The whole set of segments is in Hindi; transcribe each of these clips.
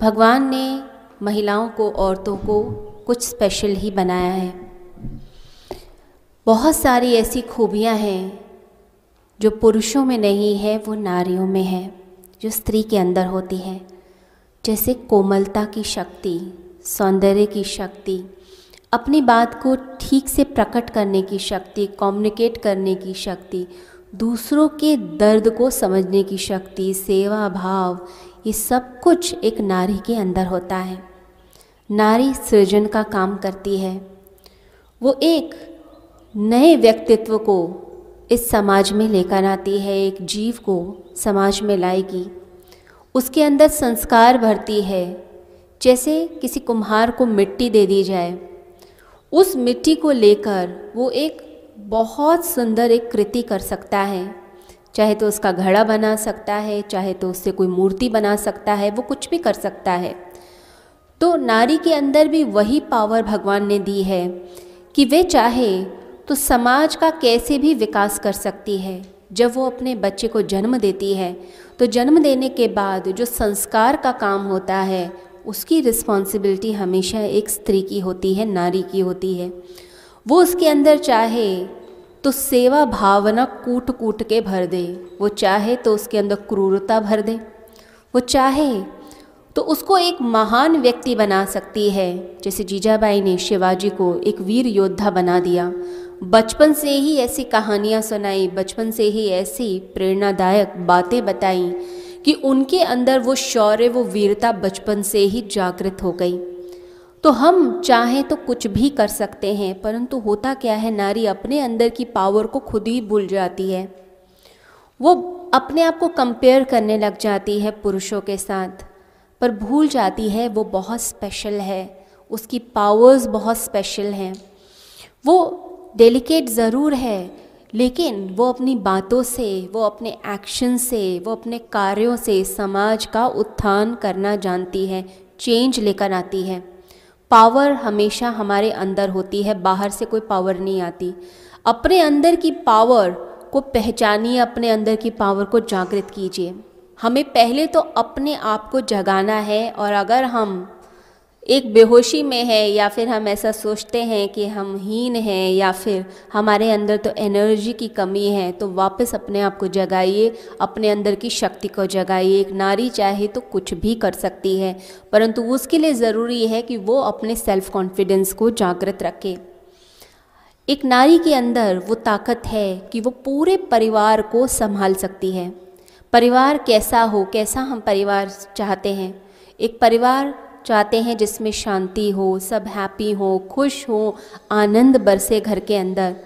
भगवान ने महिलाओं को, औरतों को कुछ स्पेशल ही बनाया है। बहुत सारी ऐसी खूबियाँ हैं जो पुरुषों में नहीं है, वो नारियों में है, जो स्त्री के अंदर होती है। जैसे कोमलता की शक्ति, सौंदर्य की शक्ति, अपनी बात को ठीक से प्रकट करने की शक्ति कम्युनिकेट करने की शक्ति, दूसरों के दर्द को समझने की शक्ति, सेवा भाव ये सब कुछ एक नारी के अंदर होता है। नारी सृजन का काम करती है। वो एक नए व्यक्तित्व को इस समाज में लेकर आती है, एक जीव को समाज में लाएगी। उसके अंदर संस्कार भरती है। जैसे किसी कुम्हार को मिट्टी दे दी जाए, उस मिट्टी को लेकर वो एक बहुत सुंदर एक कृति कर सकता है। चाहे तो उसका घड़ा बना सकता है, चाहे तो उससे कोई मूर्ति बना सकता है, वो कुछ भी कर सकता है। तो नारी के अंदर भी वही पावर भगवान ने दी है कि वे चाहे तो समाज का कैसे भी विकास कर सकती है। जब वो अपने बच्चे को जन्म देती है तो जन्म देने के बाद जो संस्कार का काम होता है, उसकी रिस्पॉन्सिबिलिटी हमेशा एक स्त्री की होती है, नारी की होती है। वो उसके अंदर चाहे तो सेवा भावना कूट कूट के भर दे। वो चाहे तो उसके अंदर क्रूरता भर दे। वो चाहे तो उसको एक महान व्यक्ति बना सकती है। जैसे जीजाबाई ने शिवाजी को एक वीर योद्धा बना दिया। बचपन से ही ऐसी कहानियाँ सुनाई, बचपन से ही ऐसी प्रेरणादायक बातें बताई कि उनके अंदर वो शौर्य, वो वीरता बचपन से ही जागृत हो गई। तो हम चाहें तो कुछ भी कर सकते हैं, परंतु होता क्या है, नारी अपने अंदर की पावर को खुद ही भूल जाती है। वो अपने आप को कंपेयर करने लग जाती है पुरुषों के साथ, पर भूल जाती है वो बहुत स्पेशल है, उसकी पावर्स बहुत स्पेशल हैं। वो डेलिकेट ज़रूर है, लेकिन वो अपनी बातों से, वो अपने एक्शन से, वो अपने कार्यों से समाज का उत्थान करना जानती है चेंज लेकर आती है। पावर हमेशा हमारे अंदर होती है, बाहर से कोई पावर नहीं आती। अपने अंदर की पावर को पहचानिए, अपने अंदर की पावर को जागृत कीजिए। हमें पहले तो अपने आप को जगाना है और अगर हम एक बेहोशी में है या फिर हम ऐसा सोचते हैं कि हम हीन हैं या फिर हमारे अंदर तो एनर्जी की कमी है तो वापस अपने आप को जगाइए, अपने अंदर की शक्ति को जगाइए। एक नारी चाहे तो कुछ भी कर सकती है, परंतु उसके लिए ज़रूरी है कि वो अपने सेल्फ कॉन्फिडेंस को जागृत रखे। एक नारी के अंदर वो ताकत है कि वो पूरे परिवार को संभाल सकती है। परिवार कैसा हो, कैसा हम परिवार चाहते हैं? एक परिवार चाहते हैं जिसमें शांति हो, सब हैप्पी हो, खुश हो, आनंद बरसे घर के अंदर।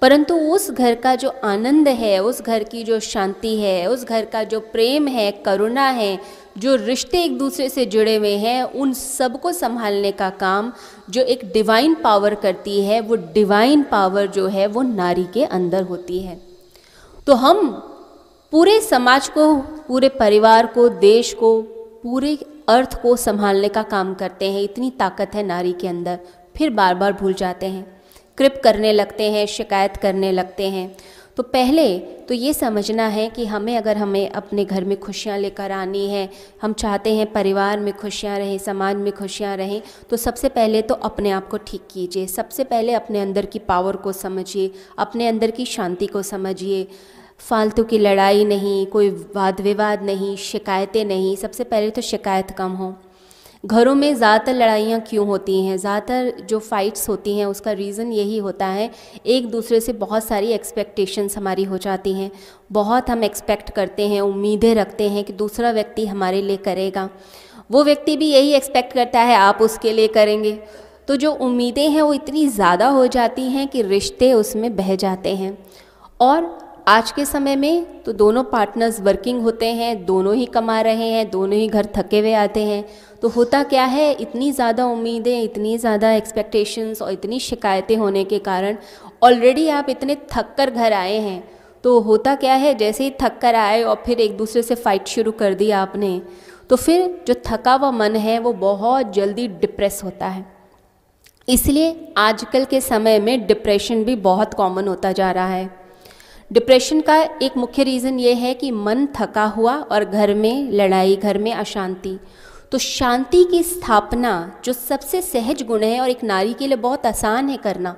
परंतु उस घर का जो आनंद है, उस घर की जो शांति है, उस घर का जो प्रेम है, करुणा है, जो रिश्ते एक दूसरे से जुड़े हुए हैं, उन सबको संभालने का काम जो एक डिवाइन पावर करती है, वो डिवाइन पावर जो है, वो नारी के अंदर होती है। तो हम पूरे समाज को, पूरे परिवार को, देश को, पूरे अर्थ को संभालने का काम करते हैं, इतनी ताकत है नारी के अंदर, फिर बार बार भूल जाते हैं। कृप करने लगते हैं, शिकायत करने लगते हैं। तो पहले तो ये समझना है कि हमें अगर हमें अपने घर में खुशियाँ लेकर आनी है, हम चाहते हैं परिवार में खुशियाँ रहें, समाज में खुशियाँ रहें तो सबसे पहले तो अपने आप को ठीक कीजिए। सबसे पहले अपने अंदर की पावर को समझिए, अपने अंदर की शांति को समझिए। फालतू की लड़ाई नहीं, कोई वाद विवाद नहीं, शिकायतें नहीं। सबसे पहले तो शिकायत कम हो। घरों में ज़्यादातर लड़ाइयाँ क्यों होती हैं? ज़्यादातर जो फ़ाइट्स होती हैं, उसका रीज़न यही होता है, एक दूसरे से बहुत सारी एक्सपेक्टेशंस हमारी हो जाती हैं। बहुत हम एक्सपेक्ट करते हैं, उम्मीदें रखते हैं कि दूसरा व्यक्ति हमारे लिए करेगा। वो व्यक्ति भी यही एक्सपेक्ट करता है, आप उसके लिए करेंगे। तो जो उम्मीदें हैं, वो इतनी ज़्यादा हो जाती हैं कि रिश्ते उसमें बह जाते हैं। और आज के समय में तो दोनों पार्टनर्स वर्किंग होते हैं, दोनों ही कमा रहे हैं, दोनों ही घर थके हुए आते हैं। तो होता क्या है, इतनी ज़्यादा उम्मीदें, इतनी ज़्यादा एक्सपेक्टेशंस और इतनी शिकायतें होने के कारण ऑलरेडी आप इतने थक कर घर आए हैं। तो होता क्या है, जैसे ही थक कर आए और फिर एक दूसरे से फ़ाइट शुरू कर दी आपने तो फिर जो थका हुआ मन है वो बहुत जल्दी डिप्रेस होता है। इसलिए आजकल के समय में डिप्रेशन भी बहुत कॉमन होता जा रहा है। डिप्रेशन का एक मुख्य रीज़न ये है कि मन थका हुआ और घर में, लड़ाई घर में अशांति। तो शांति की स्थापना, जो सबसे सहज गुण है और एक नारी के लिए बहुत आसान है करना,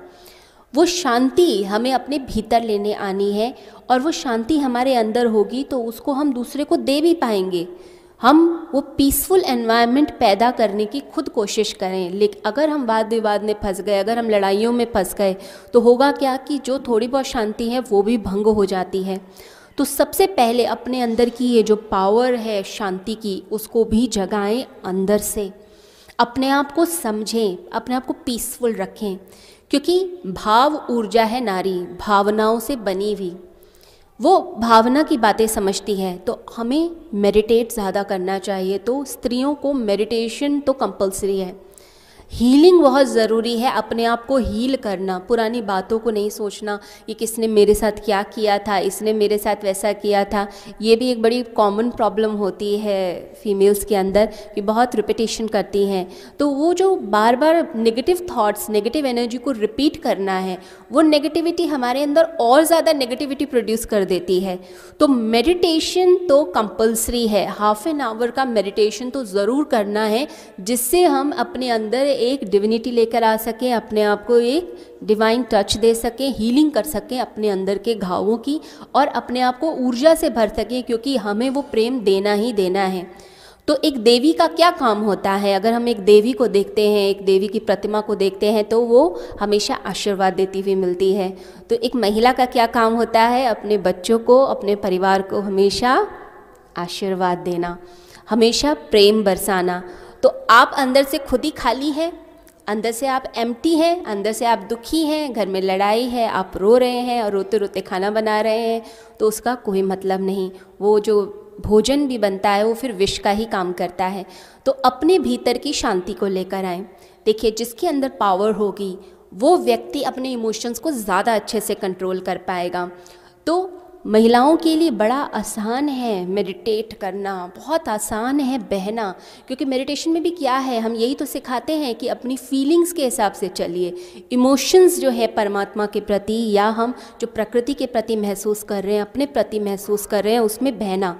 वो शांति हमें अपने भीतर लेने आनी है और वो शांति हमारे अंदर होगी तो उसको हम दूसरे को दे भी पाएँगे। हम वो पीसफुल एनवायरनमेंट पैदा करने की खुद कोशिश करें। लेकिन अगर हम वाद विवाद में फंस गए, अगर हम लड़ाइयों में फंस गए तो होगा क्या कि जो थोड़ी बहुत शांति है, वो भी भंग हो जाती है। तो सबसे पहले अपने अंदर की ये जो पावर है शांति की, उसको भी जगाएँ अंदर से। अपने आप को समझें, अपने आप को पीसफुल रखें। क्योंकि भाव ऊर्जा है नारी, भावनाओं से बनी हुई। वो भावना की बातें समझती है तो हमें मेडिटेट ज़्यादा करना चाहिए तो स्त्रियों को मेडिटेशन तो कंपलसरी है। हीलिंग बहुत ज़रूरी है, अपने आप को हील करना, पुरानी बातों को नहीं सोचना कि किसने मेरे साथ क्या किया था, इसने मेरे साथ वैसा किया था। ये भी एक बड़ी कॉमन प्रॉब्लम होती है फीमेल्स के अंदर कि बहुत रिपीटेशन करती हैं। तो वो जो बार बार नेगेटिव थॉट्स नेगेटिव एनर्जी को रिपीट करना है, वो नेगेटिविटी हमारे अंदर और ज़्यादा नेगेटिविटी प्रोड्यूस कर देती है। तो मेडिटेशन तो कंपल्सरी है हाफ़ एन आवर का मेडिटेशन तो ज़रूर करना है, जिससे हम अपने अंदर एक डिविनिटी लेकर आ सकें, अपने आप को एक डिवाइन टच दे सकें हीलिंग कर सकें अपने अंदर के घावों की और अपने आप को ऊर्जा से भर सकें, क्योंकि हमें वो प्रेम देना ही देना है। तो एक देवी का क्या काम होता है? अगर हम एक देवी को देखते हैं, एक देवी की प्रतिमा को देखते हैं तो वो हमेशा आशीर्वाद देती हुई मिलती है। तो एक महिला का क्या काम होता है? अपने बच्चों को, अपने परिवार को हमेशा आशीर्वाद देना, हमेशा प्रेम बरसाना। तो आप अंदर से खुद ही खाली हैं, अंदर से आप एम्प्टी हैं, अंदर से आप दुखी हैं, घर में लड़ाई है, आप रो रहे हैं और रोते रोते खाना बना रहे हैं तो उसका कोई मतलब नहीं। वो जो भोजन भी बनता है, वो फिर विष का ही काम करता है। तो अपने भीतर की शांति को लेकर आए। देखिए, जिसके अंदर पावर होगी, वो व्यक्ति अपने इमोशंस को ज़्यादा अच्छे से कंट्रोल कर पाएगा। तो महिलाओं के लिए बड़ा आसान है मेडिटेट करना, बहुत आसान है बहना, क्योंकि मेडिटेशन में भी क्या है, हम यही तो सिखाते हैं कि अपनी फीलिंग्स के हिसाब से चलिए। इमोशंस जो है परमात्मा के प्रति या हम जो प्रकृति के प्रति महसूस कर रहे हैं, अपने प्रति महसूस कर रहे हैं, उसमें बहना।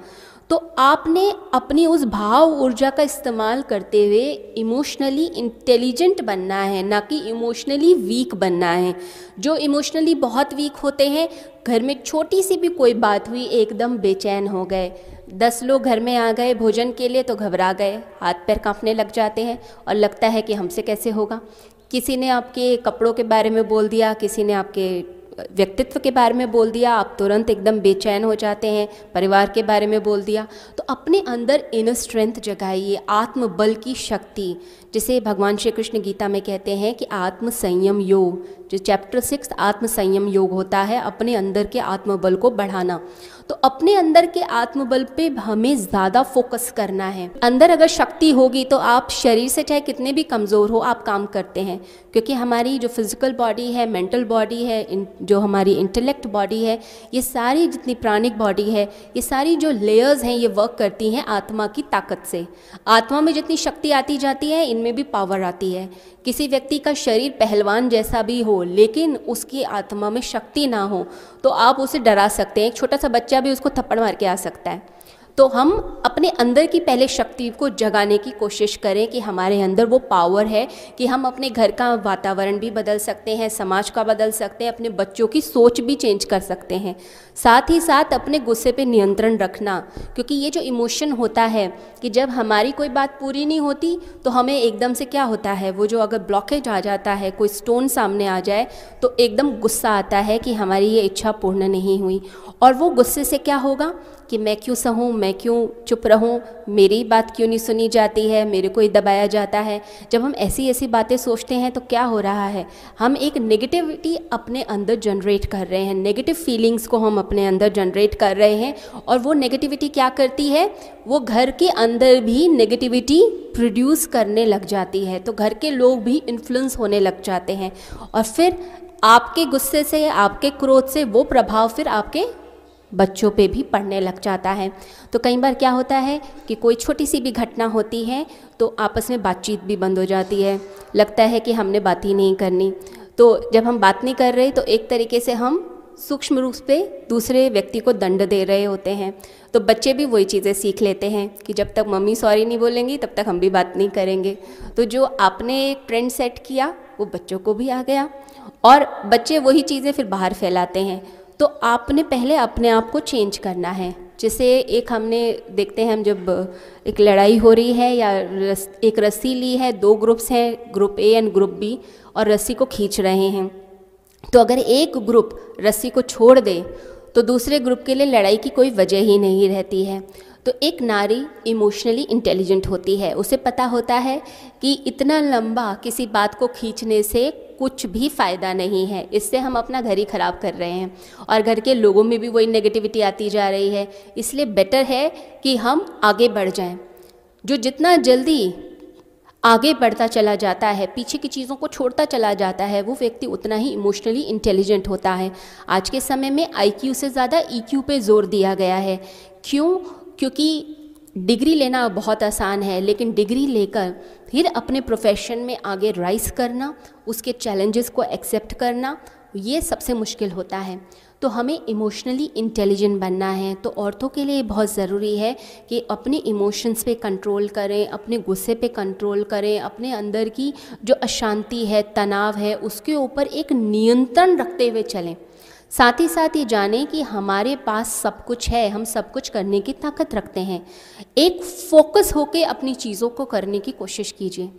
तो आपने अपनी उस भाव ऊर्जा का इस्तेमाल करते हुए इमोशनली इंटेलिजेंट बनना है, ना कि इमोशनली वीक बनना है। जो इमोशनली बहुत वीक होते हैं, घर में छोटी सी भी कोई बात हुई, एकदम बेचैन हो गए। दस लोग घर में आ गए, भोजन के लिए तो घबरा गए, हाथ पैर कांपने लग जाते हैं और लगता है कि हमसे कैसे होगा। किसी ने आपके कपड़ों के बारे में बोल दिया, किसी ने आपके व्यक्तित्व के बारे में बोल दिया, आप तुरंत एकदम बेचैन हो जाते हैं, परिवार के बारे में बोल दिया। तो अपने अंदर इनर स्ट्रेंथ जगाइए, आत्मबल की शक्ति। जिसे भगवान श्री कृष्ण गीता में कहते हैं कि आत्म संयम योग, जो चैप्टर सिक्स आत्म संयम योग होता है, अपने अंदर के आत्मबल को बढ़ाना। तो अपने अंदर के आत्मबल पे हमें ज़्यादा फोकस करना है। अंदर अगर शक्ति होगी तो आप शरीर से चाहे कितने भी कमज़ोर हो, आप काम करते हैं। क्योंकि हमारी जो फ़िज़िकल बॉडी है मेंटल बॉडी है जो हमारी इंटेलेक्ट बॉडी है, ये सारी जितनी प्राणिक बॉडी है, ये सारी जो लेयर्स हैं, ये वर्क करती हैं आत्मा की ताकत से। आत्मा में जितनी शक्ति आती जाती है इनमें भी पावर आती है। किसी व्यक्ति का शरीर पहलवान जैसा भी हो, लेकिन उसकी आत्मा में शक्ति ना हो तो आप उसे डरा सकते हैं। एक छोटा सा बच्चा भी उसको थप्पड़ मार के आ सकता है। तो हम अपने अंदर की पहले शक्ति को जगाने की कोशिश करें कि हमारे अंदर वो पावर है कि हम अपने घर का वातावरण भी बदल सकते हैं, समाज का बदल सकते हैं, अपने बच्चों की सोच भी चेंज कर सकते हैं। साथ ही साथ अपने गुस्से पे नियंत्रण रखना, क्योंकि ये जो इमोशन होता है कि जब हमारी कोई बात पूरी नहीं होती तो हमें एकदम से क्या होता है? वो जो अगर ब्लॉकेज आ जाता है, कोई स्टोन सामने आ जाए तो एकदम गुस्सा आता है कि हमारी ये इच्छा पूर्ण नहीं हुई। और वो गुस्से से क्या होगा कि मैं क्यों सहूँ मैं क्यों चुप रहूँ? मेरी बात क्यों नहीं सुनी जाती है? मेरे को ही दबाया जाता है। जब हम ऐसी ऐसी बातें सोचते हैं तो क्या हो रहा है? हम एक नेगेटिविटी अपने अंदर जनरेट कर रहे हैं। नेगेटिव फीलिंग्स को हम अपने अंदर जनरेट कर रहे हैं और वो नेगेटिविटी क्या करती है? वो घर के अंदर भी नेगेटिविटी प्रोड्यूस करने लग जाती है। तो घर के लोग भी इन्फ्लुएंस होने लग जाते हैं। और फिर आपके गुस्से से, आपके क्रोध से वो प्रभाव फिर आपके बच्चों पे भी पढ़ने लग जाता है। तो कई बार क्या होता है कि कोई छोटी सी भी घटना होती है तो आपस में बातचीत भी बंद हो जाती है। लगता है कि हमने बात ही नहीं करनी। तो जब हम बात नहीं कर रहे तो एक तरीके से हम सूक्ष्म रूप से दूसरे व्यक्ति को दंड दे रहे होते हैं। तो बच्चे भी वही चीज़ें सीख लेते हैं कि जब तक मम्मी सॉरी नहीं बोलेंगी, तब तक हम भी बात नहीं करेंगे। तो जो आपने एक ट्रेंड सेट किया, वो बच्चों को भी आ गया। और बच्चे वही चीज़ें फिर बाहर फैलाते हैं। तो आपने पहले अपने आप को चेंज करना है। जैसे एक हमने देखते हैं हम जब एक लड़ाई हो रही है या रस, एक रस्सी ली है दो ग्रुप्स हैं group A and group B और रस्सी को खींच रहे हैं। तो अगर एक ग्रुप रस्सी को छोड़ दे तो दूसरे ग्रुप के लिए लड़ाई की कोई वजह ही नहीं रहती है। तो एक नारी इमोशनली इंटेलिजेंट होती है। उसे पता होता है कि इतना लंबा किसी बात को खींचने से कुछ भी फ़ायदा नहीं है। इससे हम अपना घर ही ख़राब कर रहे हैं और घर के लोगों में भी वही नेगेटिविटी आती जा रही है। इसलिए बेटर है कि हम आगे बढ़ जाएँ। जो जितना जल्दी आगे बढ़ता चला जाता है, पीछे की चीज़ों को छोड़ता चला जाता है, वो व्यक्ति उतना ही इमोशनली इंटेलिजेंट होता है। आज के समय में आईक्यू से ज़्यादा ईक्यू पे ज़ोर दिया गया है। क्यों? क्योंकि डिग्री लेना बहुत आसान है, लेकिन डिग्री लेकर फिर अपने प्रोफेशन में आगे राइज करना, उसके चैलेंजेस को एक्सेप्ट करना, ये सबसे मुश्किल होता है। तो हमें इमोशनली इंटेलिजेंट बनना है। तो औरतों के लिए बहुत ज़रूरी है कि अपने इमोशंस पे कंट्रोल करें, अपने गुस्से पे कंट्रोल करें, अपने अंदर की जो अशांति है, तनाव है, उसके ऊपर एक नियंत्रण रखते हुए चलें। साथ ही साथ ये जाने कि हमारे पास सब कुछ है, हम सब कुछ करने की ताकत रखते हैं। एक फोकस होके अपनी चीज़ों को करने की कोशिश कीजिए।